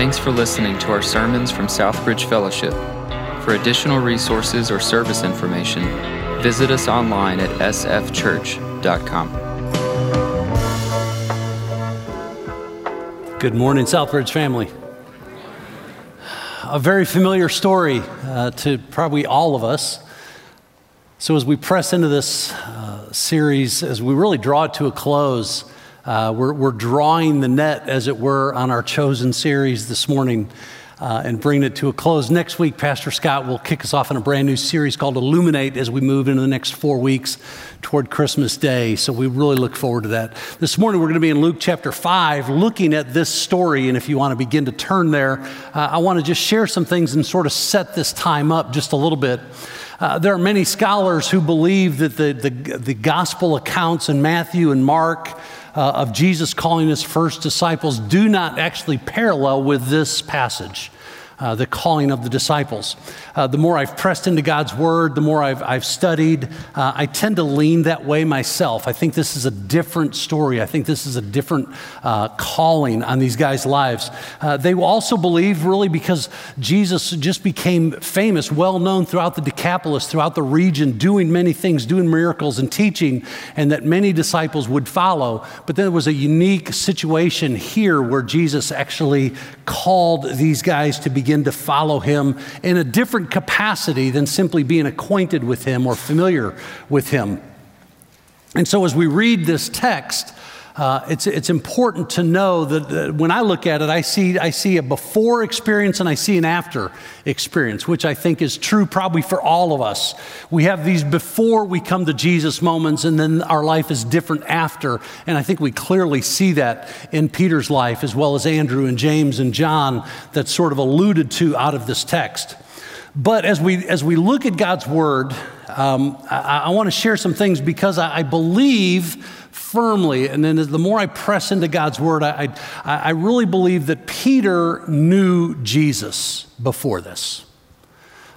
Thanks for listening to our sermons from Southbridge Fellowship. For additional resources or service information, visit us online at sfchurch.com. Good morning, Southbridge family. A very familiar story uh, to probably all of us. So, as we press into this uh, series, as we really draw it to a close, uh, we're, we're, drawing the net, as it were, on our chosen series this morning uh, and bringing it to a close. Next week, Pastor Scott will kick us off in a brand new series called Illuminate as we move into the next four weeks toward Christmas Day. So we really look forward to that. This morning, we're going to be in Luke chapter 5, looking at this story. And if you want to begin to turn there, uh, I want to just share some things and sort of set this time up just a little bit. Uh, there are many scholars who believe that the, the, the gospel accounts in Matthew and Mark uh, of Jesus calling his first disciples do not actually parallel with this passage uh, the calling of the disciples. Uh, the more I've pressed into God's word, the more I've, I've studied, uh, I tend to lean that way myself. I think this is a different story. I think this is a different uh, calling on these guys' lives. Uh, they also believe, really, because Jesus just became famous, well known throughout the Decapolis, throughout the region, doing many things, doing miracles and teaching, and that many disciples would follow. But then there was a unique situation here where Jesus actually called these guys to begin begin to follow him in a different capacity than simply being acquainted with him or familiar with him. And so, as we read this text, uh, it's, it's important to know that, that, when I look at it, I see, I see a before experience and I see an after experience, which I think is true probably for all of us. We have these before we come to Jesus moments, and then our life is different after. And I think we clearly see that in Peter's life, as well as Andrew and James and John, that's sort of alluded to out of this text. But as we, as we look at God's word, um, I, I want to share some things because I, I believe firmly. And then the more I press into God's word, I, I, I really believe that Peter knew Jesus before this.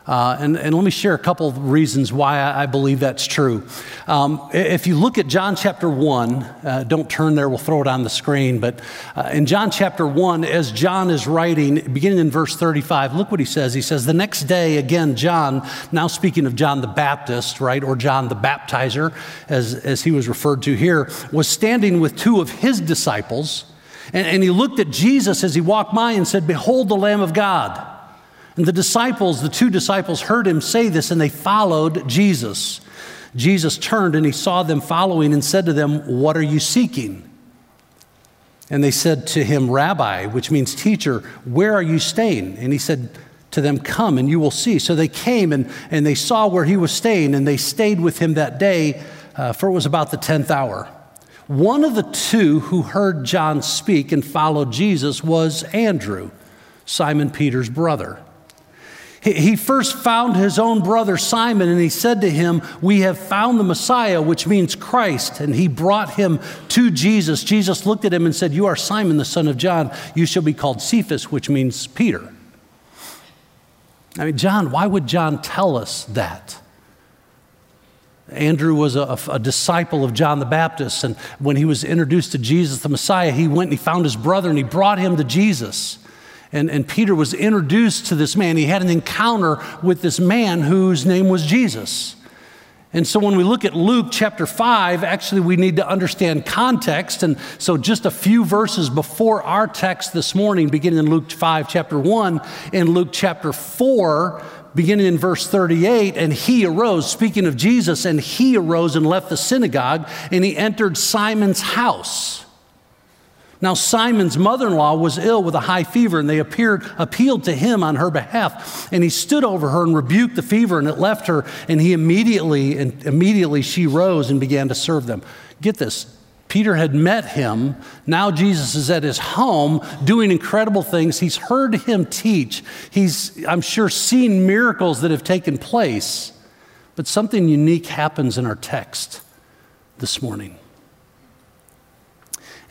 Uh, and, and, let me share a couple of reasons why I, I believe that's true. Um, if you look at John chapter 1, uh, don't turn there, we'll throw it on the screen. But uh, in John chapter 1, as John is writing, beginning in verse 35, look what he says. He says, The next day, again, John, now speaking of John the Baptist, right, or John the Baptizer, as, as he was referred to here, was standing with two of his disciples. And, and he looked at Jesus as he walked by and said, Behold the Lamb of God. And the disciples, the two disciples, heard him say this and they followed Jesus. Jesus turned and he saw them following and said to them, What are you seeking? And they said to him, Rabbi, which means teacher, where are you staying? And he said to them, Come and you will see. So they came and, and they saw where he was staying and they stayed with him that day, uh, for it was about the 10th hour. One of the two who heard John speak and followed Jesus was Andrew, Simon Peter's brother. He first found his own brother Simon and he said to him, We have found the Messiah, which means Christ. And he brought him to Jesus. Jesus looked at him and said, You are Simon, the son of John. You shall be called Cephas, which means Peter. I mean, John, why would John tell us that? Andrew was a, a, disciple of John the Baptist, and when he was introduced to Jesus, the Messiah, he went and he found his brother and he brought him to Jesus and, and Peter was introduced to this man. He had an encounter with this man whose name was Jesus. And so when we look at Luke chapter 5, actually we need to understand context. And so just a few verses before our text this morning, beginning in Luke 5, chapter 1, and Luke chapter 4, beginning in verse 38, and he arose, speaking of Jesus, and he arose and left the synagogue, and he entered Simon's house. Now, Simon's mother in law was ill with a high fever, and they appeared, appealed to him on her behalf. And he stood over her and rebuked the fever, and it left her. And he immediately, and immediately she rose and began to serve them. Get this. Peter had met him. Now Jesus is at his home doing incredible things. He's heard him teach. He's, I'm sure, seen miracles that have taken place. But something unique happens in our text this morning.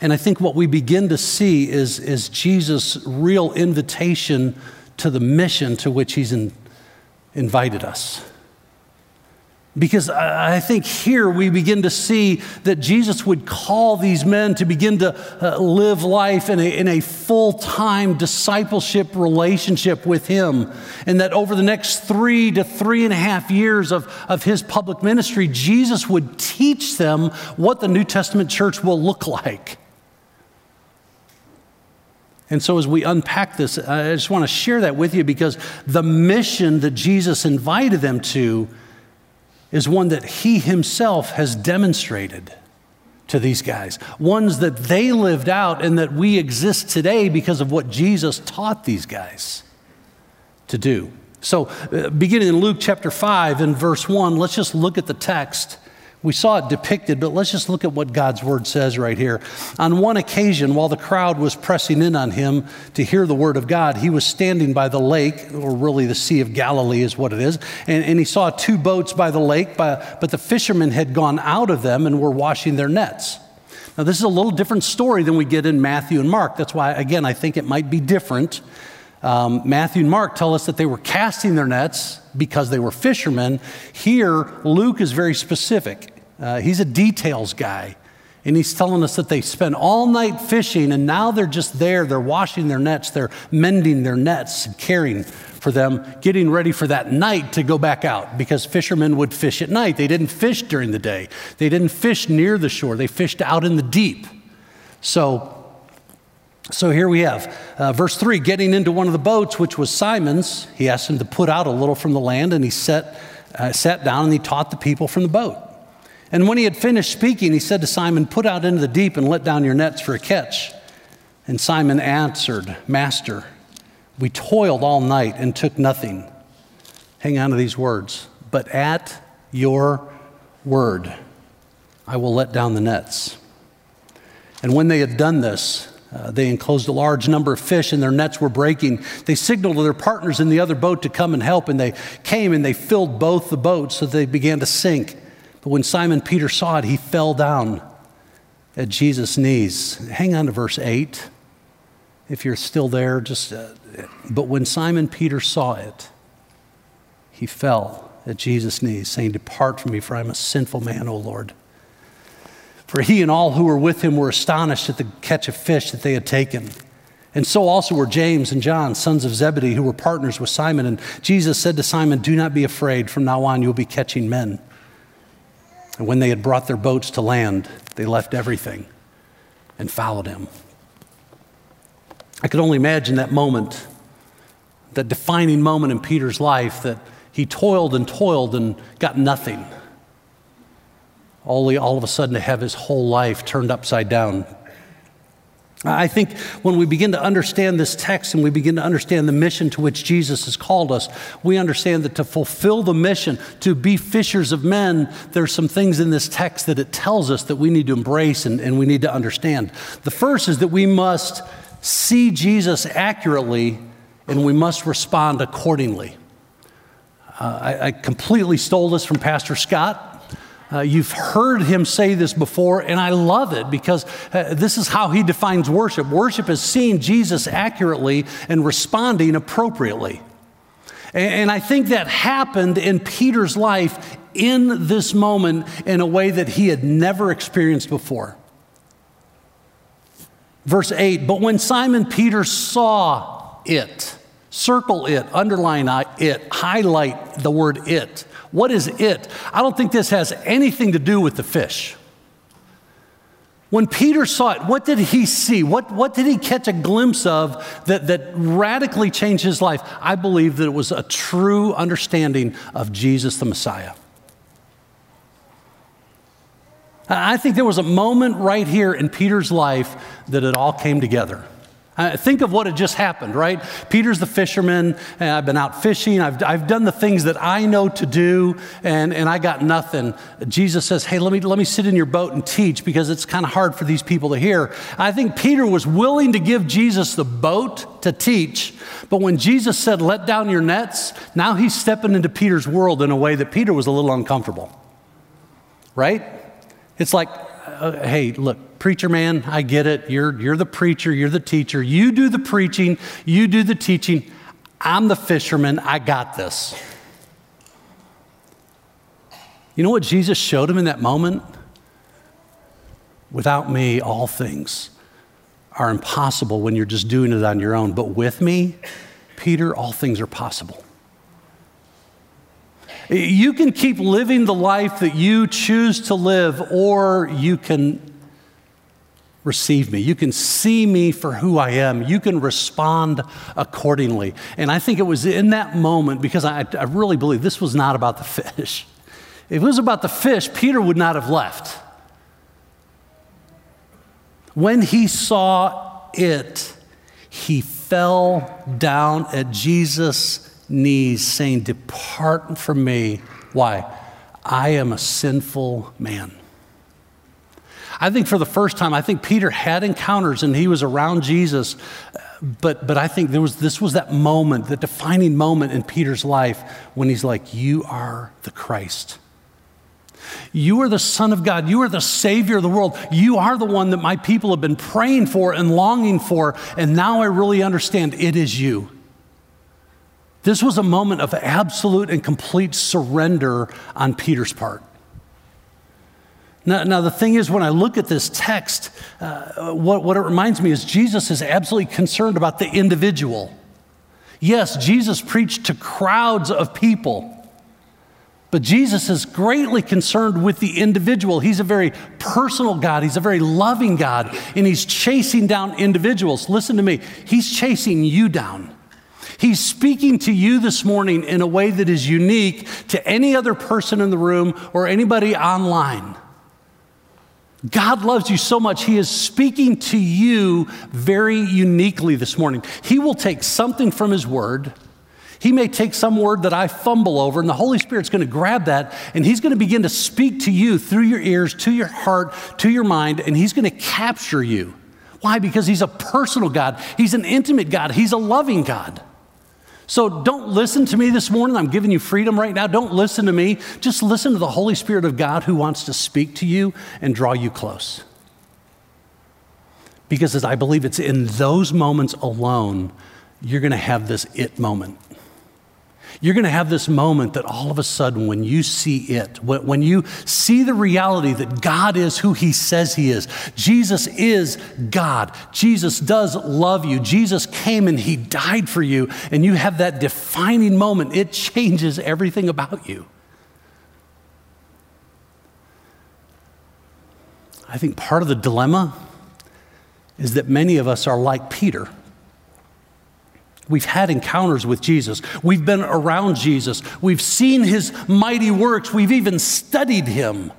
And I think what we begin to see is, is Jesus' real invitation to the mission to which he's in, invited us. Because I think here we begin to see that Jesus would call these men to begin to uh, live life in a, in a full time discipleship relationship with Him. And that over the next three to three and a half years of, of His public ministry, Jesus would teach them what the New Testament church will look like. And so, as we unpack this, I just want to share that with you because the mission that Jesus invited them to is one that he himself has demonstrated to these guys, ones that they lived out and that we exist today because of what Jesus taught these guys to do. So, uh, beginning in Luke chapter 5 and verse 1, let's just look at the text we saw it depicted, but let's just look at what God's word says right here. On one occasion, while the crowd was pressing in on him to hear the word of God, he was standing by the lake, or really the Sea of Galilee is what it is, and, and he saw two boats by the lake, but, but the fishermen had gone out of them and were washing their nets. Now, this is a little different story than we get in Matthew and Mark. That's why, again, I think it might be different. Um, Matthew and Mark tell us that they were casting their nets because they were fishermen. Here, Luke is very specific. Uh, he's a details guy. And he's telling us that they spent all night fishing and now they're just there. They're washing their nets, they're mending their nets, caring for them, getting ready for that night to go back out because fishermen would fish at night. They didn't fish during the day, they didn't fish near the shore, they fished out in the deep. So, so here we have uh, verse 3 getting into one of the boats, which was Simon's. He asked him to put out a little from the land and he sat, uh, sat down and he taught the people from the boat. And when he had finished speaking, he said to Simon, Put out into the deep and let down your nets for a catch. And Simon answered, Master, we toiled all night and took nothing. Hang on to these words. But at your word, I will let down the nets. And when they had done this, uh, they enclosed a large number of fish and their nets were breaking. They signaled to their partners in the other boat to come and help, and they came and they filled both the boats so they began to sink. But when Simon Peter saw it, he fell down at Jesus' knees. Hang on to verse 8. If you're still there, just. Uh, but when Simon Peter saw it, he fell at Jesus' knees, saying, Depart from me, for I'm a sinful man, O Lord. For he and all who were with him were astonished at the catch of fish that they had taken. And so also were James and John, sons of Zebedee, who were partners with Simon. And Jesus said to Simon, Do not be afraid. From now on, you'll be catching men. And when they had brought their boats to land, they left everything and followed him. I could only imagine that moment, that defining moment in Peter's life that he toiled and toiled and got nothing. Only all of a sudden to have his whole life turned upside down I think when we begin to understand this text and we begin to understand the mission to which Jesus has called us, we understand that to fulfill the mission, to be fishers of men, there's some things in this text that it tells us that we need to embrace and, and we need to understand. The first is that we must see Jesus accurately and we must respond accordingly. Uh, I, I completely stole this from Pastor Scott. Uh, you've heard him say this before, and I love it because uh, this is how he defines worship. Worship is seeing Jesus accurately and responding appropriately. And, and I think that happened in Peter's life in this moment in a way that he had never experienced before. Verse 8, but when Simon Peter saw it, circle it, underline it, highlight the word it. What is it? I don't think this has anything to do with the fish. When Peter saw it, what did he see? What, what did he catch a glimpse of that, that radically changed his life? I believe that it was a true understanding of Jesus the Messiah. I think there was a moment right here in Peter's life that it all came together. Uh, think of what had just happened, right? Peter's the fisherman, and I've been out fishing. I've, I've done the things that I know to do, and, and I got nothing. Jesus says, Hey, let me, let me sit in your boat and teach because it's kind of hard for these people to hear. I think Peter was willing to give Jesus the boat to teach, but when Jesus said, Let down your nets, now he's stepping into Peter's world in a way that Peter was a little uncomfortable, right? It's like, uh, Hey, look, preacher man, I get it. You're, you're the preacher, you're the teacher. You do the preaching, you do the teaching. I'm the fisherman, I got this. You know what Jesus showed him in that moment? Without me, all things are impossible when you're just doing it on your own. But with me, Peter, all things are possible. You can keep living the life that you choose to live, or you can receive me. You can see me for who I am. You can respond accordingly. And I think it was in that moment, because I, I really believe this was not about the fish. If it was about the fish, Peter would not have left. When he saw it, he fell down at Jesus' knees, saying, Depart from me. Why? I am a sinful man. I think for the first time, I think Peter had encounters and he was around Jesus, but, but I think there was, this was that moment, the defining moment in Peter's life when he's like, You are the Christ. You are the Son of God. You are the Savior of the world. You are the one that my people have been praying for and longing for, and now I really understand it is you. This was a moment of absolute and complete surrender on Peter's part. Now, now the thing is, when I look at this text, uh, what, what it reminds me is Jesus is absolutely concerned about the individual. Yes, Jesus preached to crowds of people. But Jesus is greatly concerned with the individual. He's a very personal God. He's a very loving God, and He's chasing down individuals. Listen to me, He's chasing you down. He's speaking to you this morning in a way that is unique to any other person in the room or anybody online. God loves you so much, He is speaking to you very uniquely this morning. He will take something from His Word he may take some word that I fumble over, and the Holy Spirit's going to grab that, and He's going to begin to speak to you through your ears, to your heart, to your mind, and He's going to capture you. Why? Because He's a personal God, He's an intimate God, He's a loving God. So don't listen to me this morning. I'm giving you freedom right now. Don't listen to me. Just listen to the Holy Spirit of God who wants to speak to you and draw you close. Because as I believe it's in those moments alone, you're going to have this it moment. You're going to have this moment that all of a sudden, when you see it, when you see the reality that God is who He says He is, Jesus is God. Jesus does love you. Jesus came and He died for you, and you have that defining moment, it changes everything about you. I think part of the dilemma is that many of us are like Peter. We've had encounters with Jesus. We've been around Jesus. We've seen his mighty works. We've even studied him.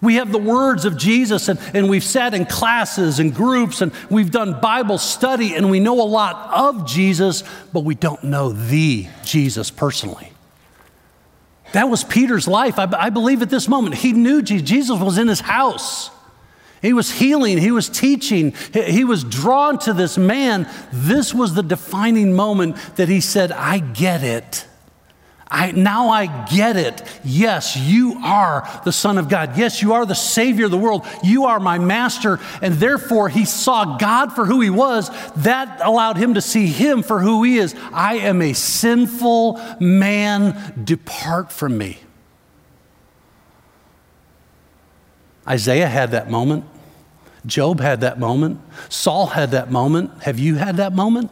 We have the words of Jesus, and, and we've sat in classes and groups, and we've done Bible study, and we know a lot of Jesus, but we don't know the Jesus personally. That was Peter's life. I, I believe at this moment, he knew Jesus. Jesus was in his house. He was healing, he was teaching, he was drawn to this man. This was the defining moment that he said, I get it. I, now I get it. Yes, you are the Son of God. Yes, you are the Savior of the world. You are my Master. And therefore, he saw God for who he was. That allowed him to see him for who he is. I am a sinful man. Depart from me. Isaiah had that moment. Job had that moment. Saul had that moment. Have you had that moment?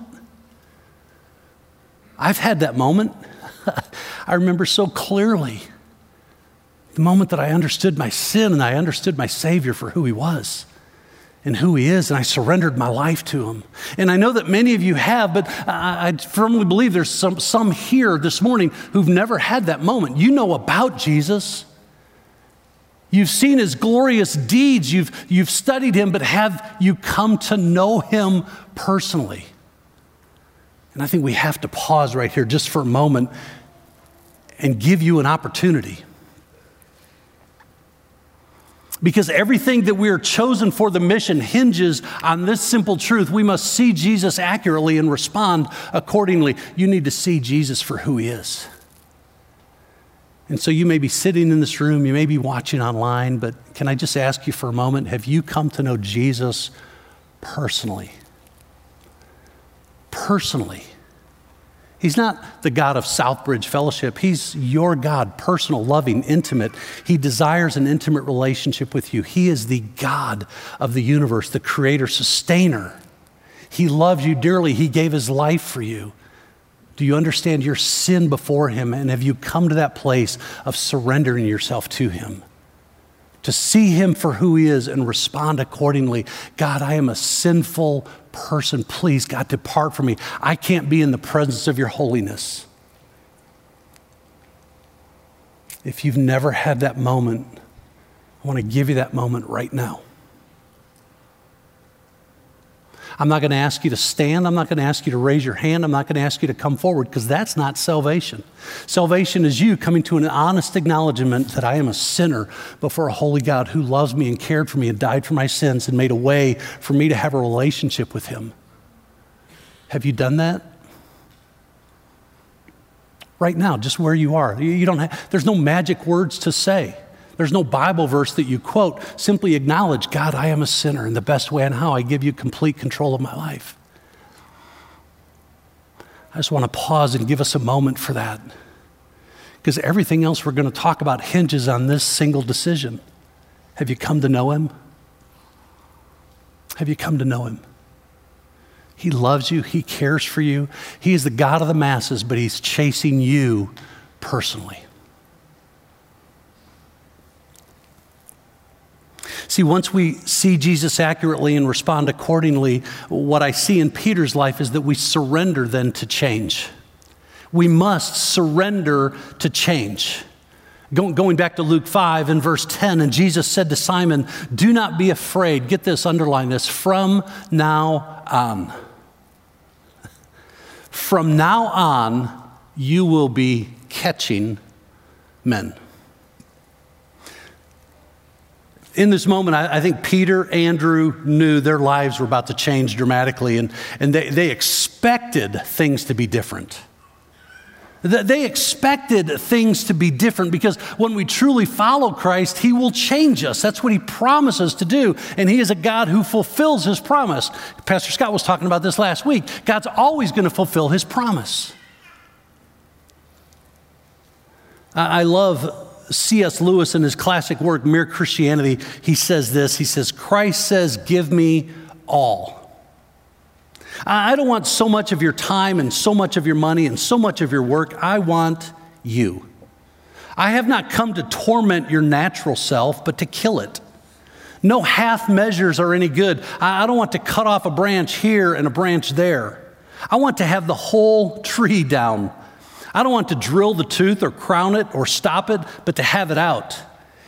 I've had that moment. I remember so clearly the moment that I understood my sin and I understood my Savior for who He was and who He is, and I surrendered my life to Him. And I know that many of you have, but I, firmly believe there's some, some here this morning who've never had that moment. You know about Jesus. You've seen his glorious deeds, you've, you've studied him, but have you come to know him personally? And I think we have to pause right here just for a moment and give you an opportunity. Because everything that we are chosen for the mission hinges on this simple truth. We must see Jesus accurately and respond accordingly. You need to see Jesus for who he is. And so you may be sitting in this room, you may be watching online, but can I just ask you for a moment have you come to know Jesus personally? Personally. He's not the God of Southbridge Fellowship. He's your God, personal, loving, intimate. He desires an intimate relationship with you. He is the God of the universe, the creator, sustainer. He loves you dearly. He gave his life for you. Do you understand your sin before him? And have you come to that place of surrendering yourself to him? To see him for who he is and respond accordingly. God, I am a sinful person, please, God, depart from me. I can't be in the presence of your holiness. If you've never had that moment, I want to give you that moment right now. I'm not going to ask you to stand. I'm not going to ask you to raise your hand. I'm not going to ask you to come forward because that's not salvation. Salvation is you coming to an honest acknowledgement that I am a sinner before a holy God who loves me and cared for me and died for my sins and made a way for me to have a relationship with Him. Have you done that? Right now, just where you are. You don't have, there's no magic words to say. There's no Bible verse that you quote. Simply acknowledge, God, I am a sinner, and the best way and how I give you complete control of my life. I just want to pause and give us a moment for that. Because everything else we're going to talk about hinges on this single decision. Have you come to know Him? Have you come to know Him? He loves you, He cares for you. He is the God of the masses, but He's chasing you personally. See, once we see Jesus accurately and respond accordingly, what I see in Peter's life is that we surrender then to change. We must surrender to change. Going back to Luke 5 and verse 10, and Jesus said to Simon, Do not be afraid. Get this, underline this. From now on. From now on, you will be catching men. In this moment, I, I, think Peter, Andrew knew their lives were about to change dramatically, and, and they, they expected things to be different. They expected things to be different because when we truly follow Christ, He will change us. That's what He promises to do. And He is a God who fulfills His promise. Pastor Scott was talking about this last week. God's always going to fulfill His promise. I love C.S. Lewis, in his classic work, Mere Christianity, he says this He says, Christ says, Give me all. I don't want so much of your time and so much of your money and so much of your work. I want you. I have not come to torment your natural self, but to kill it. No half measures are any good. I don't want to cut off a branch here and a branch there. I want to have the whole tree down I don't want to drill the tooth or crown it or stop it, but to have it out.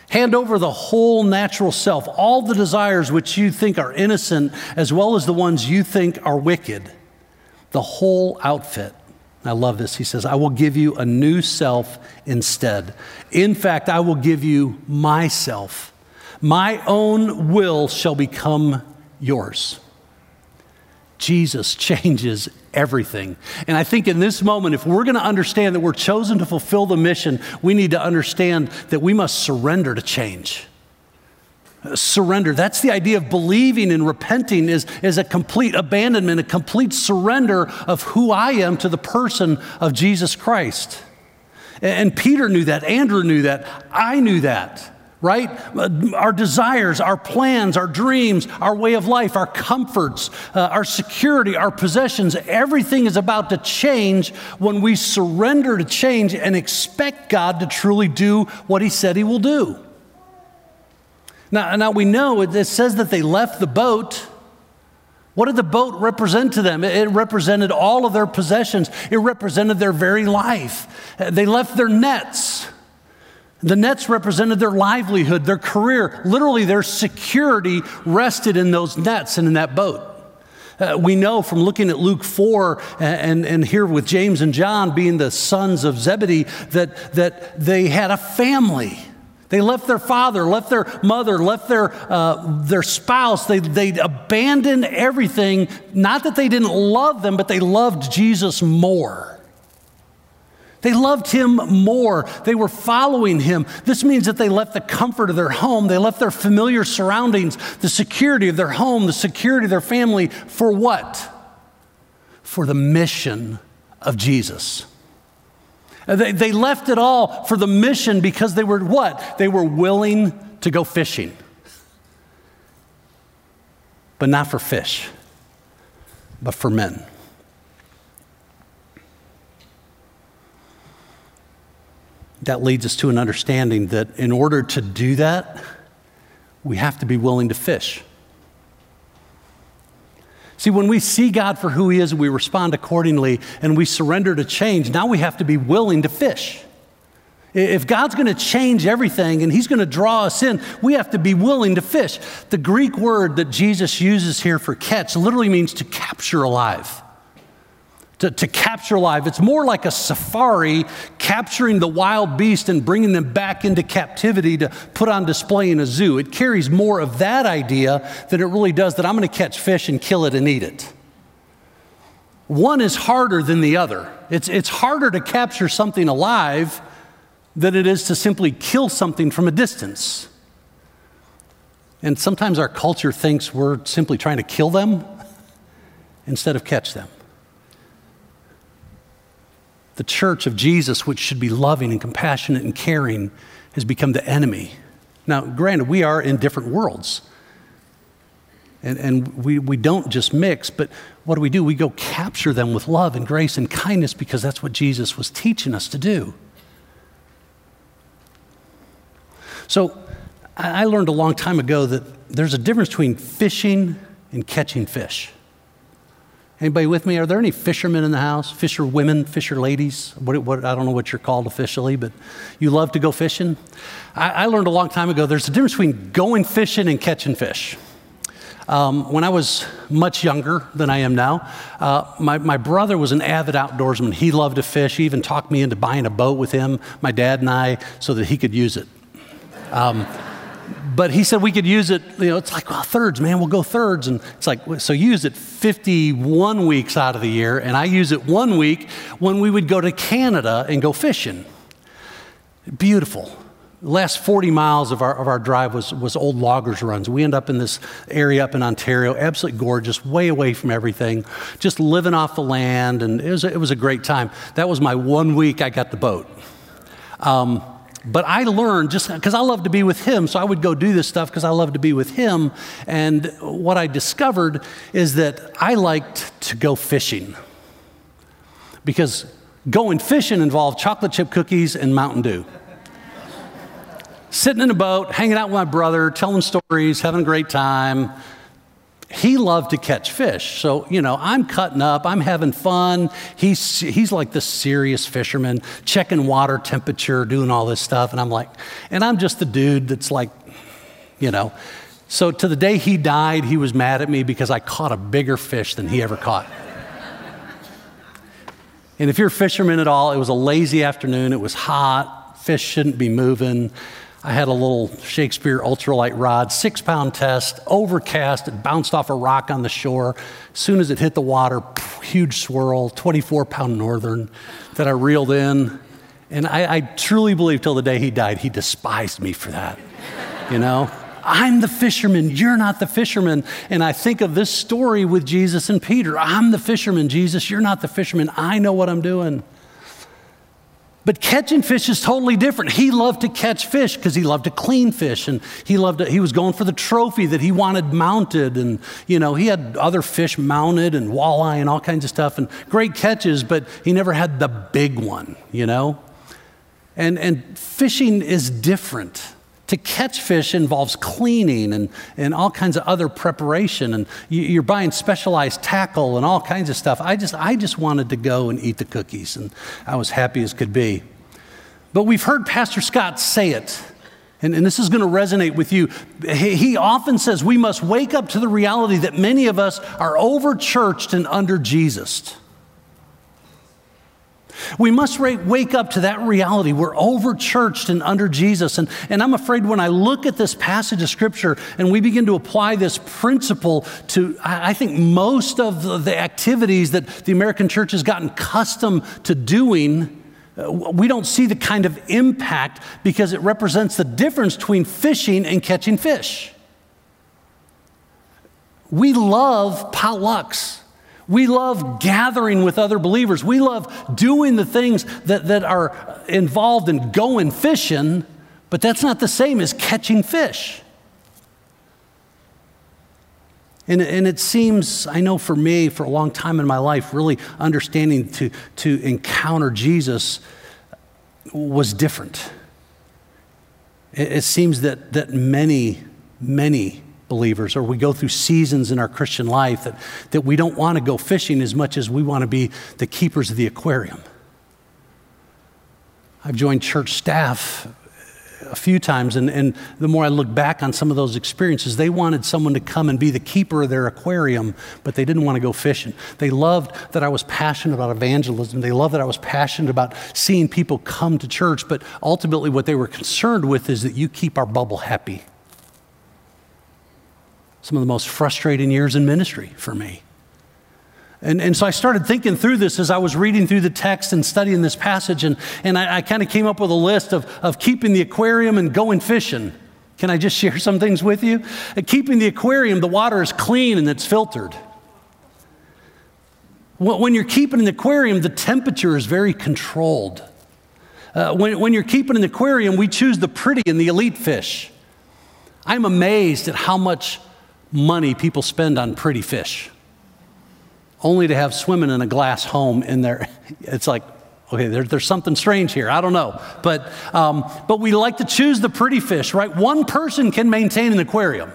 Hand over the whole natural self, all the desires which you think are innocent, as well as the ones you think are wicked. The whole outfit. I love this. He says, I will give you a new self instead. In fact, I will give you myself. My own will shall become yours. Jesus changes everything. And I think in this moment, if we're going to understand that we're chosen to fulfill the mission, we need to understand that we must surrender to change. Uh, surrender. That's the idea of believing and repenting is, is a complete abandonment, a complete surrender of who I am to the person of Jesus Christ. And Peter knew that. Andrew knew that. I knew that right? Our desires, our plans, our dreams, our way of life, our comforts, uh, our security, our possessions, everything is about to change when we surrender to change and expect God to truly do what He said He will do. Now, now we know it, it says that they left the boat. What did the boat represent to them? It represented all of their possessions. It represented their very life. They left their nets. The nets represented their livelihood, their career. Literally, their security rested in those nets and in that boat. Uh, we know from looking at Luke 4 and, and here with James and John being the sons of Zebedee that, that they had a family. They left their father, left their mother, left their, uh, their spouse. They, they abandoned everything. Not that they didn't love them, but they loved Jesus more. They loved him more. They were following him. This means that they left the comfort of their home, they left their familiar surroundings, the security of their home, the security of their family for what? For the mission of Jesus. They, they left it all for the mission because they were what? They were willing to go fishing, but not for fish, but for men. That leads us to an understanding that in order to do that, we have to be willing to fish. See, when we see God for who He is, we respond accordingly and we surrender to change. Now we have to be willing to fish. If God's going to change everything and He's going to draw us in, we have to be willing to fish. The Greek word that Jesus uses here for catch literally means to capture alive to, to capture life. It's more like a safari capturing the wild beast and bringing them back into captivity to put on display in a zoo. It carries more of that idea than it really does that I'm going to catch fish and kill it and eat it. One is harder than the other. It's, it's harder to capture something alive than it is to simply kill something from a distance. And sometimes our culture thinks we're simply trying to kill them instead of catch them the church of Jesus, which should be loving and compassionate and caring, has become the enemy. Now, granted, we are in different worlds. And, and we, we don't just mix, but what do we do? We go capture them with love and grace and kindness because that's what Jesus was teaching us to do. So I learned a long time ago that there's a difference between fishing and catching fish. Anybody with me? Are there any fishermen in the house? Fisher women, fisher ladies? What, what, I don't know what you're called officially, but you love to go fishing? I, I learned a long time ago there's a difference between going fishing and catching fish. Um, when I was much younger than I am now, uh, my, my brother was an avid outdoorsman. He loved to fish. He even talked me into buying a boat with him, my dad and I, so that he could use it. Um, but he said we could use it, you know, it's like, well, thirds, man, we'll go thirds. And it's like, so you use it 51 weeks out of the year, and I use it one week when we would go to Canada and go fishing. Beautiful. The last 40 miles of our, of our drive was, was old loggers runs. We end up in this area up in Ontario, absolutely gorgeous, way away from everything, just living off the land, and it was, a, it was a great time. That was my one week I got the boat. Um, but I learned just because I love to be with him, so I would go do this stuff because I love to be with him. And what I discovered is that I liked to go fishing because going fishing involved chocolate chip cookies and Mountain Dew. Sitting in a boat, hanging out with my brother, telling stories, having a great time he loved to catch fish. So, you know, I'm cutting up, I'm having fun. He's, he's like the serious fisherman, checking water temperature, doing all this stuff. And I'm like, and I'm just the dude that's like, you know. So, to the day he died, he was mad at me because I caught a bigger fish than he ever caught. and if you're a fisherman at all, it was a lazy afternoon, it was hot, fish shouldn't be moving. I had a little Shakespeare ultralight rod, six pound test, overcast. It bounced off a rock on the shore. As soon as it hit the water, huge swirl, 24 pound northern that I reeled in. And I, I truly believe till the day he died, he despised me for that. You know? I'm the fisherman, you're not the fisherman. And I think of this story with Jesus and Peter. I'm the fisherman, Jesus, you're not the fisherman. I know what I'm doing. But catching fish is totally different. He loved to catch fish because he loved to clean fish and he loved to, he was going for the trophy that he wanted mounted and you know, he had other fish mounted and walleye and all kinds of stuff and great catches, but he never had the big one, you know? And and fishing is different. To catch fish involves cleaning and, and all kinds of other preparation, and you, are buying specialized tackle and all kinds of stuff. I just, I just wanted to go and eat the cookies, and I was happy as could be. But we've heard Pastor Scott say it, and, and this is going to resonate with you. He, he often says we must wake up to the reality that many of us are over churched and under Jesus. We must wake up to that reality. We're over churched and under Jesus. And, and I'm afraid when I look at this passage of Scripture and we begin to apply this principle to, I think, most of the activities that the American church has gotten accustomed to doing, uh, we don't see the kind of impact because it represents the difference between fishing and catching fish. We love potlucks. We love gathering with other believers. We love doing the things that, that are involved in going fishing, but that's not the same as catching fish. And, and it seems, I know for me, for a long time in my life, really understanding to, to encounter Jesus was different. It, it seems that, that many, many believers, or we go through seasons in our Christian life that, that we don't want to go fishing as much as we want to be the keepers of the aquarium. I've joined church staff a few times, and, and the more I look back on some of those experiences, they wanted someone to come and be the keeper of their aquarium, but they didn't want to go fishing. They loved that I was passionate about evangelism. They loved that I was passionate about seeing people come to church, but ultimately, what they were concerned with is that you keep our bubble happy. Some of the most frustrating years in ministry for me. And, and so I started thinking through this as I was reading through the text and studying this passage, and, and I, I kind of came up with a list of, of keeping the aquarium and going fishing. Can I just share some things with you? Uh, keeping the aquarium, the water is clean and it's filtered. When you're keeping an aquarium, the temperature is very controlled. Uh, when, when you're keeping an aquarium, we choose the pretty and the elite fish. I'm amazed at how much money people spend on pretty fish only to have swimming in a glass home in there. It's like, okay, there, there's something strange here. I don't know. But, um, but we like to choose the pretty fish, right? One person can maintain an aquarium.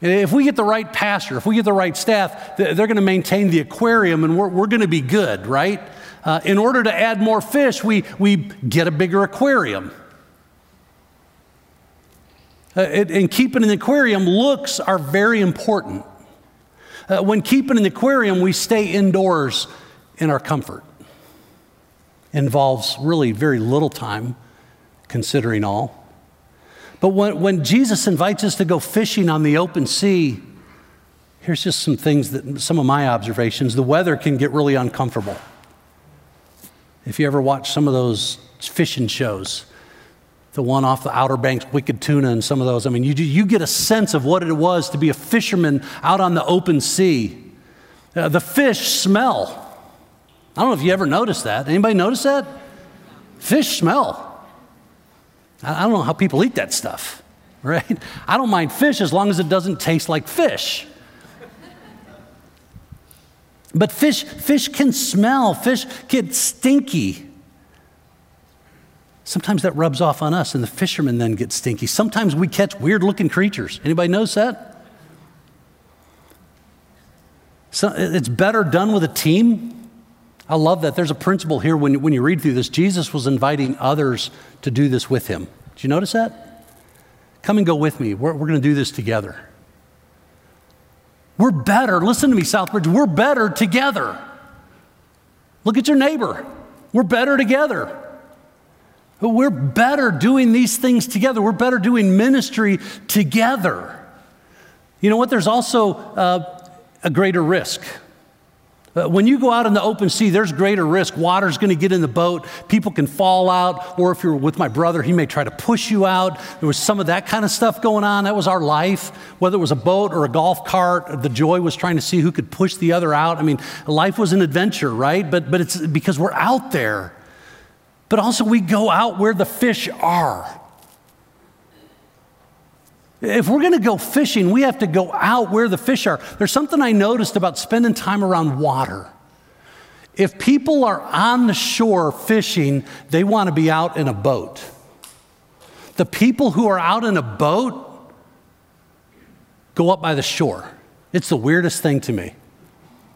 If we get the right pastor, if we get the right staff, they're going to maintain the aquarium and we're, we're going to be good, right? Uh, in order to add more fish, we, we get a bigger aquarium. Uh, it, and keeping an aquarium, looks are very important. Uh, when keeping an aquarium, we stay indoors in our comfort. Involves really very little time, considering all. But when, when Jesus invites us to go fishing on the open sea, here's just some things that some of my observations. The weather can get really uncomfortable. If you ever watch some of those fishing shows, the one off the Outer Banks, Wicked Tuna, and some of those. I mean, you, you get a sense of what it was to be a fisherman out on the open sea. Uh, the fish smell. I don't know if you ever noticed that. Anybody notice that? Fish smell. I, I don't know how people eat that stuff, right? I don't mind fish as long as it doesn't taste like fish. But fish, fish can smell, fish get stinky. Sometimes that rubs off on us, and the fishermen then get stinky. Sometimes we catch weird looking creatures. Anybody knows that? So it's better done with a team. I love that. There's a principle here when, when you read through this. Jesus was inviting others to do this with him. Did you notice that? Come and go with me. We're, we're going to do this together. We're better. Listen to me, Southbridge. We're better together. Look at your neighbor. We're better together. But we're better doing these things together. We're better doing ministry together. You know what? There's also uh, a greater risk. Uh, when you go out in the open sea, there's greater risk. Water's going to get in the boat. People can fall out. Or if you're with my brother, he may try to push you out. There was some of that kind of stuff going on. That was our life. Whether it was a boat or a golf cart, the joy was trying to see who could push the other out. I mean, life was an adventure, right? But, but it's because we're out there but also we go out where the fish are. If we're going to go fishing, we have to go out where the fish are. There's something I noticed about spending time around water. If people are on the shore fishing, they want to be out in a boat. The people who are out in a boat go up by the shore. It's the weirdest thing to me.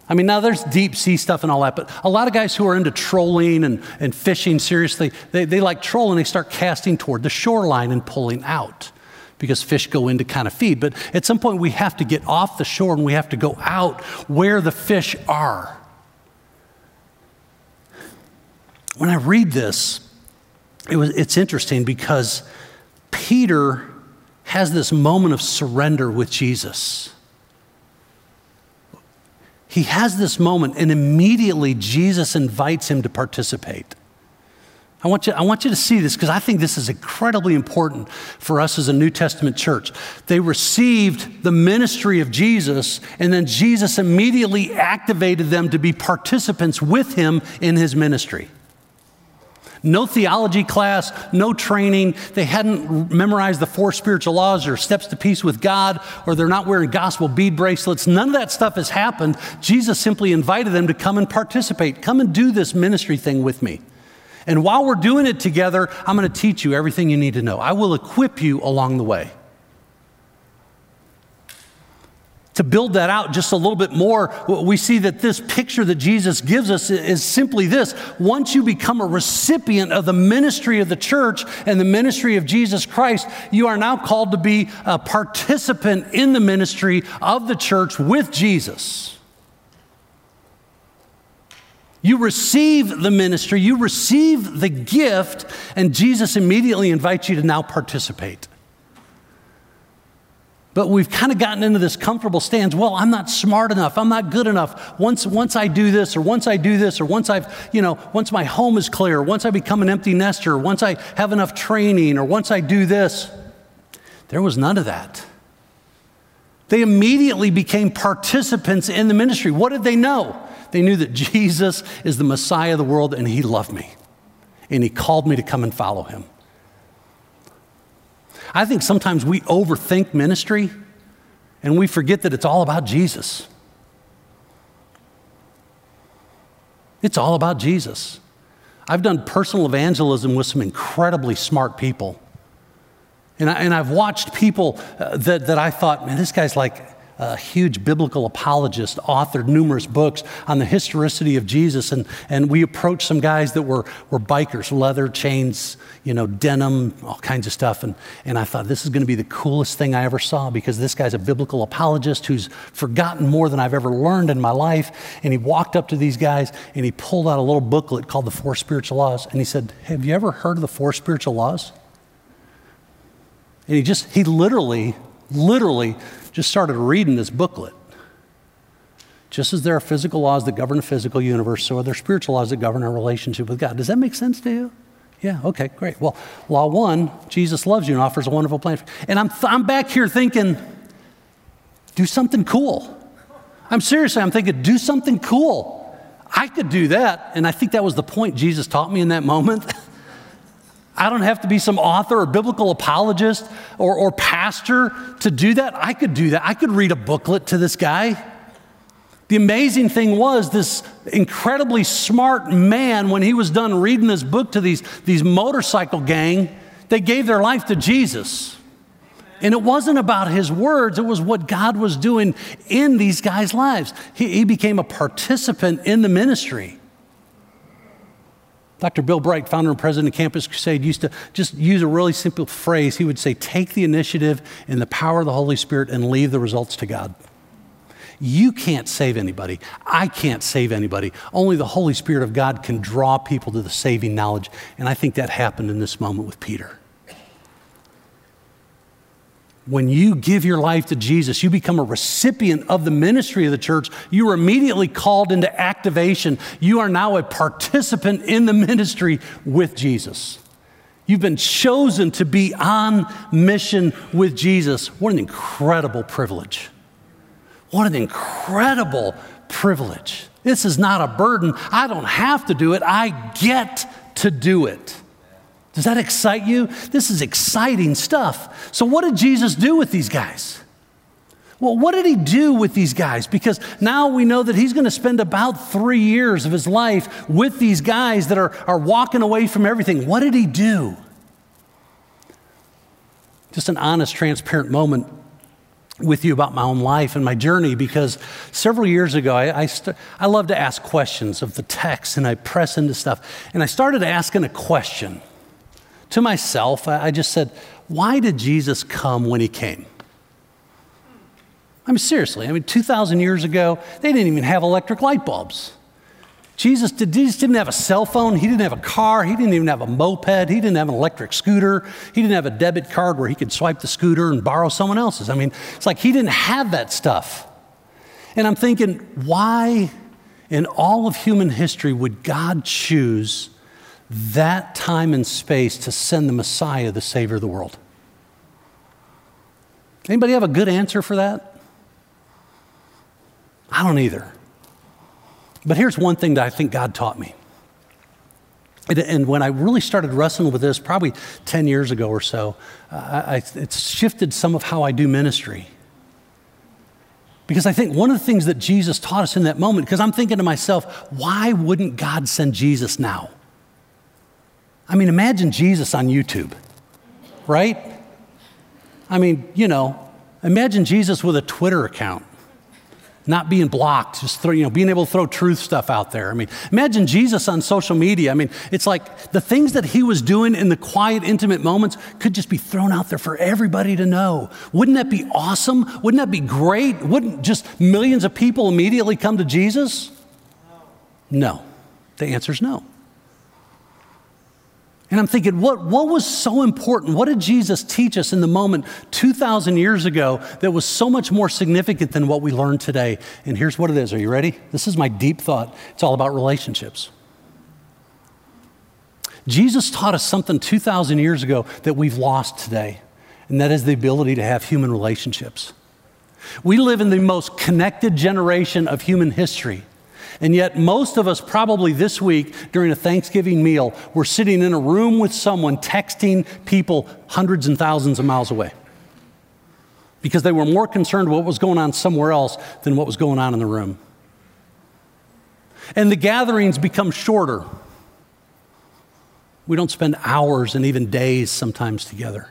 I mean, now there's deep sea stuff and all that, but a lot of guys who are into trolling and, and fishing seriously, they, they like trolling, they start casting toward the shoreline and pulling out because fish go in to kind of feed. But at some point, we have to get off the shore and we have to go out where the fish are. When I read this, it was, it's interesting because Peter has this moment of surrender with Jesus he has this moment, and immediately Jesus invites him to participate. I want you, I want you to see this because I think this is incredibly important for us as a New Testament church. They received the ministry of Jesus, and then Jesus immediately activated them to be participants with him in his ministry. No theology class, no training. They hadn't memorized the four spiritual laws or steps to peace with God, or they're not wearing gospel bead bracelets. None of that stuff has happened. Jesus simply invited them to come and participate. Come and do this ministry thing with me. And while we're doing it together, I'm going to teach you everything you need to know. I will equip you along the way. To build that out just a little bit more, we see that this picture that Jesus gives us is simply this. Once you become a recipient of the ministry of the church and the ministry of Jesus Christ, you are now called to be a participant in the ministry of the church with Jesus. You receive the ministry, you receive the gift, and Jesus immediately invites you to now participate. But we've kind of gotten into this comfortable stance. Well, I'm not smart enough. I'm not good enough. Once, once I do this, or once I do this, or once I've, you know, once my home is clear, once I become an empty nester, once I have enough training, or once I do this. There was none of that. They immediately became participants in the ministry. What did they know? They knew that Jesus is the Messiah of the world and he loved me. And he called me to come and follow him. I think sometimes we overthink ministry and we forget that it's all about Jesus. It's all about Jesus. I've done personal evangelism with some incredibly smart people. And, I, have watched people uh, that, that I thought, man, this guy's like a huge biblical apologist, authored numerous books on the historicity of Jesus. And, and we approached some guys that were, were bikers, leather, chains, you know, denim, all kinds of stuff. And, and I thought, this is going to be the coolest thing I ever saw because this guy's a biblical apologist who's forgotten more than I've ever learned in my life. And he walked up to these guys and he pulled out a little booklet called The Four Spiritual Laws. And he said, Have you ever heard of the Four Spiritual Laws? And he just, he literally, literally just started reading this booklet. Just as there are physical laws that govern the physical universe, so are there spiritual laws that govern our relationship with God. Does that make sense to you? Yeah, okay, great. Well, law one, Jesus loves you and offers a wonderful plan. And I'm, I'm back here thinking, do something cool. I'm seriously, I'm thinking, do something cool. I could do that. And I think that was the point Jesus taught me in that moment. I don't have to be some author or biblical apologist or, or pastor to do that. I could do that. I could read a booklet to this guy. The amazing thing was, this incredibly smart man, when he was done reading this book to these, these motorcycle gang, they gave their life to Jesus. And it wasn't about his words, it was what God was doing in these guys' lives. He, he became a participant in the ministry. Dr. Bill Bright, founder and president of Campus Crusade, used to just use a really simple phrase. He would say, Take the initiative in the power of the Holy Spirit and leave the results to God. You can't save anybody. I can't save anybody. Only the Holy Spirit of God can draw people to the saving knowledge. And I think that happened in this moment with Peter when you give your life to Jesus, you become a recipient of the ministry of the church. You are immediately called into activation. You are now a participant in the ministry with Jesus. You've been chosen to be on mission with Jesus. What an incredible privilege! What an incredible privilege. This is not a burden. I don't have to do it, I get to do it. Does that excite you? This is exciting stuff. So, what did Jesus do with these guys? Well, what did he do with these guys? Because now we know that he's going to spend about three years of his life with these guys that are, are walking away from everything. What did he do? Just an honest, transparent moment with you about my own life and my journey because several years ago, I, I, st- I love to ask questions of the text and I press into stuff. And I started asking a question to myself, I just said, why did Jesus come when he came? I mean, seriously, I mean, 2,000 years ago, they didn't even have electric light bulbs. Jesus, did, Jesus didn't have a cell phone. He didn't have a car. He didn't even have a moped. He didn't have an electric scooter. He didn't have a debit card where he could swipe the scooter and borrow someone else's. I mean, it's like he didn't have that stuff. And I'm thinking, why in all of human history would God choose that time and space to send the Messiah, the Savior of the world? Anybody have a good answer for that? I don't either. But here's one thing that I think God taught me. And when I really started wrestling with this, probably 10 years ago or so, I, it's shifted some of how I do ministry. Because I think one of the things that Jesus taught us in that moment, because I'm thinking to myself, why wouldn't God send Jesus now? I mean, imagine Jesus on YouTube, right? I mean, you know, imagine Jesus with a Twitter account not being blocked, just throw, you know, being able to throw truth stuff out there. I mean, imagine Jesus on social media. I mean, it's like the things that he was doing in the quiet, intimate moments could just be thrown out there for everybody to know. Wouldn't that be awesome? Wouldn't that be great? Wouldn't just millions of people immediately come to Jesus? No. The answer is no. And I'm thinking, what, what was so important? What did Jesus teach us in the moment 2,000 years ago that was so much more significant than what we learn today? And here's what it is. Are you ready? This is my deep thought. It's all about relationships. Jesus taught us something 2,000 years ago that we've lost today, and that is the ability to have human relationships. We live in the most connected generation of human history. And yet, most of us probably this week during a Thanksgiving meal were sitting in a room with someone texting people hundreds and thousands of miles away because they were more concerned what was going on somewhere else than what was going on in the room. And the gatherings become shorter. We don't spend hours and even days sometimes together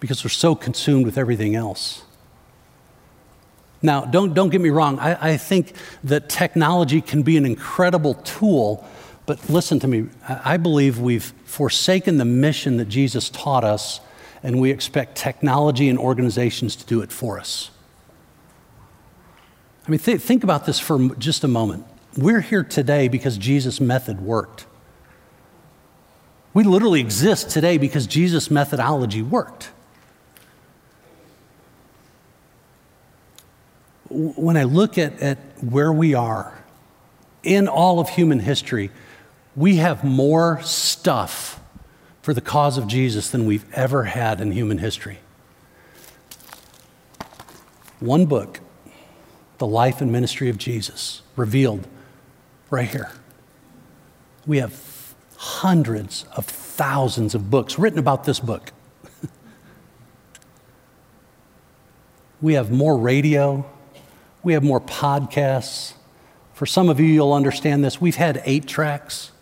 because we're so consumed with everything else. Now, don't, don't get me wrong, I, I think that technology can be an incredible tool, but listen to me. I believe we've forsaken the mission that Jesus taught us, and we expect technology and organizations to do it for us. I mean, th- think about this for just a moment. We're here today because Jesus' method worked. We literally exist today because Jesus' methodology worked. When I look at, at where we are in all of human history, we have more stuff for the cause of Jesus than we've ever had in human history. One book, The Life and Ministry of Jesus, revealed right here. We have hundreds of thousands of books written about this book. we have more radio, we have more podcasts. For some of you, you'll understand this. We've had eight tracks,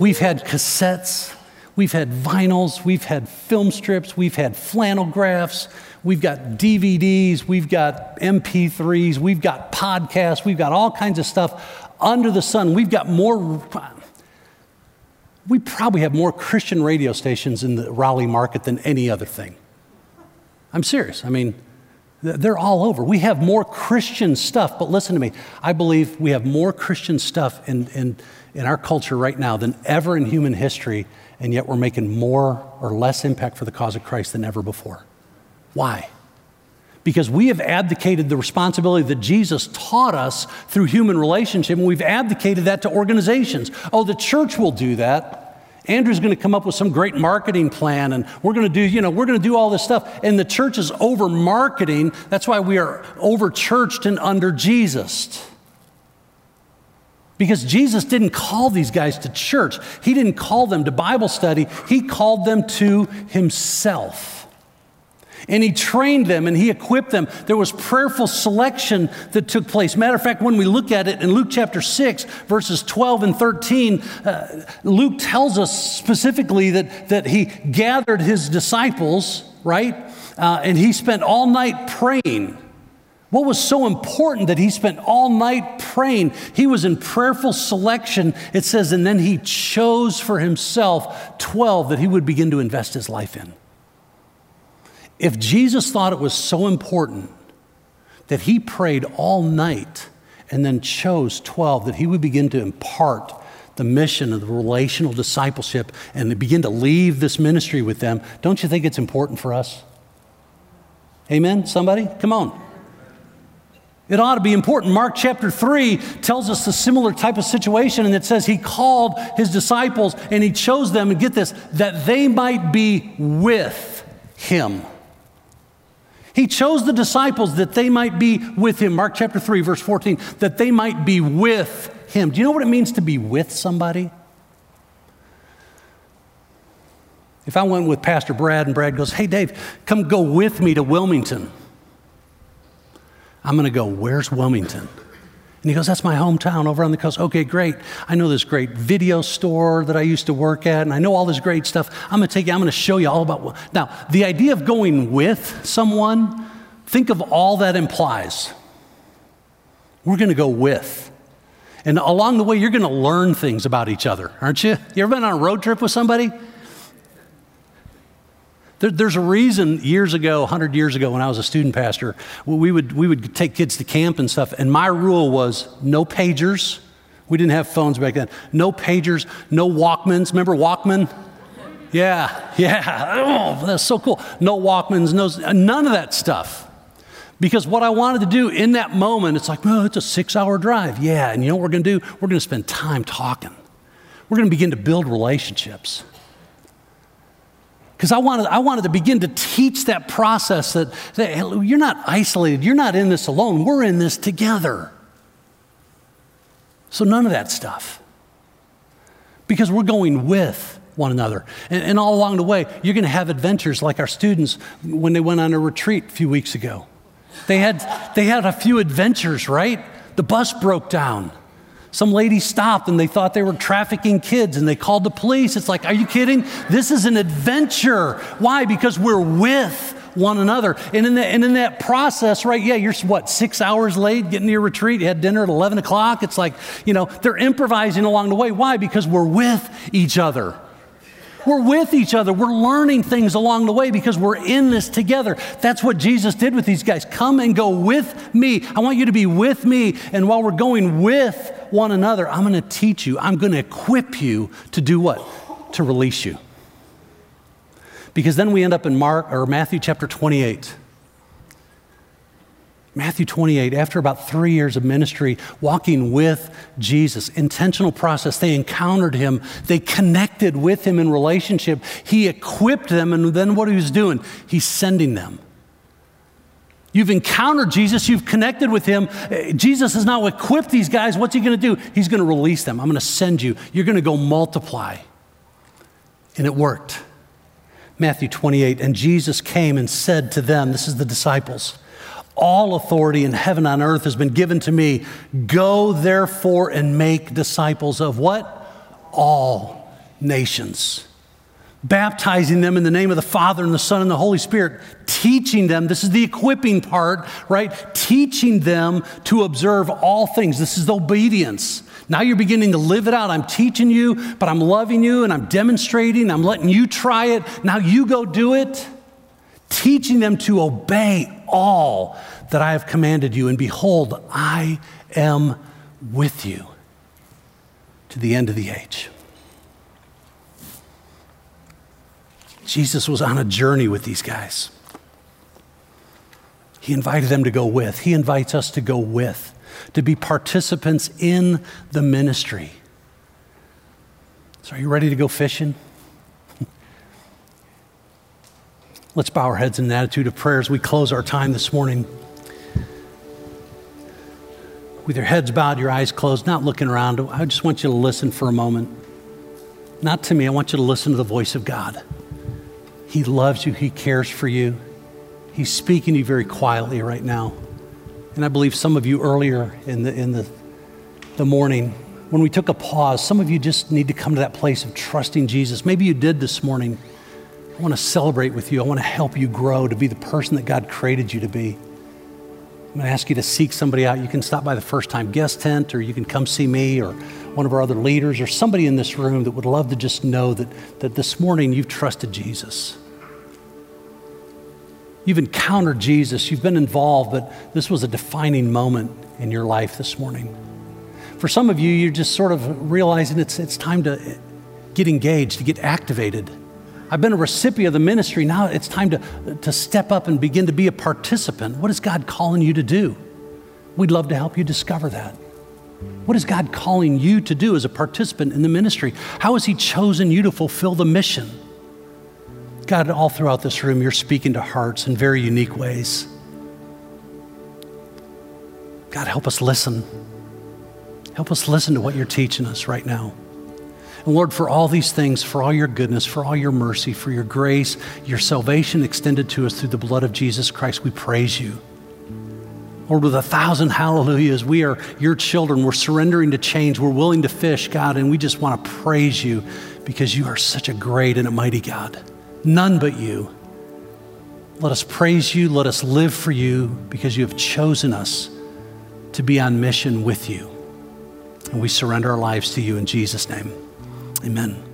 we've had cassettes, we've had vinyls, we've had film strips, we've had flannel graphs, we've got DVDs, we've got MP3s, we've got podcasts, we've got all kinds of stuff under the sun. We've got more. We probably have more Christian radio stations in the Raleigh market than any other thing. I'm serious. I mean, they're all over. We have more Christian stuff, but listen to me. I believe we have more Christian stuff in, in, in our culture right now than ever in human history, and yet we're making more or less impact for the cause of Christ than ever before. Why? Because we have abdicated the responsibility that Jesus taught us through human relationship, and we've abdicated that to organizations. Oh, the church will do that. Andrew's going to come up with some great marketing plan and we're going to do, you know, we're going to do all this stuff. And the church is over marketing. That's why we are over churched and under Jesus. Because Jesus didn't call these guys to church, He didn't call them to Bible study, He called them to Himself and he trained them and he equipped them. There was prayerful selection that took place. Matter of fact, when we look at it in Luke chapter 6, verses 12 and 13, uh, Luke tells us specifically that, that he gathered his disciples, right? Uh, and he spent all night praying. What was so important that he spent all night praying? He was in prayerful selection. It says, and then he chose for himself 12 that he would begin to invest his life in. If Jesus thought it was so important that he prayed all night and then chose 12, that he would begin to impart the mission of the relational discipleship and to begin to leave this ministry with them, don't you think it's important for us? Amen? Somebody? Come on. It ought to be important. Mark chapter 3 tells us a similar type of situation, and it says he called his disciples and he chose them, and get this, that they might be with him. He chose the disciples that they might be with him. Mark chapter 3, verse 14, that they might be with him. Do you know what it means to be with somebody? If I went with Pastor Brad and Brad goes, Hey, Dave, come go with me to Wilmington. I'm going to go, Where's Wilmington? And he goes, That's my hometown over on the coast. Okay, great. I know this great video store that I used to work at, and I know all this great stuff. I'm going to take you, I'm going to show you all about. Now, the idea of going with someone, think of all that implies. We're going to go with. And along the way, you're going to learn things about each other, aren't you? You ever been on a road trip with somebody? There, there's a reason years ago, 100 years ago, when I was a student pastor, we would, we would take kids to camp and stuff, and my rule was no pagers. We didn't have phones back then. No pagers, no Walkmans. Remember Walkman? Yeah, yeah. Oh, that's so cool. No Walkmans, no, none of that stuff. Because what I wanted to do in that moment, it's like, well, it's a six hour drive. Yeah, and you know what we're going to do? We're going to spend time talking. We're going to begin to build relationships because I wanted, I wanted to begin to teach that process that, that you're not isolated, you're not in this alone, we're in this together. So, none of that stuff. Because we're going with one another. And, and all along the way, you're going to have adventures like our students when they went on a retreat a few weeks ago. They had, they had a few adventures, right? The bus broke down. Some ladies stopped and they thought they were trafficking kids and they called the police. It's like, are you kidding? This is an adventure. Why? Because we're with one another. And in, the, and in that process, right, yeah, you're what, six hours late getting to your retreat? You had dinner at 11 o'clock. It's like, you know, they're improvising along the way. Why? Because we're with each other. We're with each other. We're learning things along the way because we're in this together. That's what Jesus did with these guys. Come and go with me. I want you to be with me. And while we're going with one another, I'm going to teach you, I'm going to equip you to do what? To release you. Because then we end up in Mark or Matthew chapter 28. Matthew 28, after about three years of ministry, walking with Jesus, intentional process, they encountered him, they connected with him in relationship. He equipped them, and then what he was doing, he's sending them. You've encountered Jesus, you've connected with him. Jesus has now equipped these guys. What's he going to do? He's going to release them. I'm going to send you. You're going to go multiply. And it worked. Matthew 28, and Jesus came and said to them, This is the disciples. All authority in heaven and on earth has been given to me. Go therefore and make disciples of what? All nations. Baptizing them in the name of the Father and the Son and the Holy Spirit, teaching them, this is the equipping part, right? Teaching them to observe all things. This is obedience. Now you're beginning to live it out. I'm teaching you, but I'm loving you and I'm demonstrating. I'm letting you try it. Now you go do it teaching them to obey all that I have commanded you. And behold, I am with you to the end of the age. Jesus was on a journey with these guys. He invited them to go with. He invites us to go with, to be participants in the ministry. So, are you ready to go fishing? Let's bow our heads in an attitude of prayer as we close our time this morning. With your heads bowed, your eyes closed, not looking around, I just want you to listen for a moment. Not to me, I want you to listen to the voice of God. He loves you, He cares for you. He's speaking to you very quietly right now. And I believe some of you earlier in the, in the, the morning, when we took a pause, some of you just need to come to that place of trusting Jesus. Maybe you did this morning. I want to celebrate with you. I want to help you grow to be the person that God created you to be. I'm going to ask you to seek somebody out. You can stop by the first time guest tent, or you can come see me, or one of our other leaders, or somebody in this room that would love to just know that, that this morning you've trusted Jesus. You've encountered Jesus, you've been involved, but this was a defining moment in your life this morning. For some of you, you're just sort of realizing it's, it's time to get engaged, to get activated. I've been a recipient of the ministry. Now it's time to, to step up and begin to be a participant. What is God calling you to do? We'd love to help you discover that. What is God calling you to do as a participant in the ministry? How has He chosen you to fulfill the mission? God, all throughout this room, you're speaking to hearts in very unique ways. God, help us listen. Help us listen to what you're teaching us right now. And Lord, for all these things, for all your goodness, for all your mercy, for your grace, your salvation extended to us through the blood of Jesus Christ, we praise you. Lord, with a thousand hallelujahs, we are your children. We're surrendering to change. We're willing to fish, God, and we just want to praise you because you are such a great and a mighty God. None but you. Let us praise you. Let us live for you because you have chosen us to be on mission with you. And we surrender our lives to you in Jesus' name. Amen.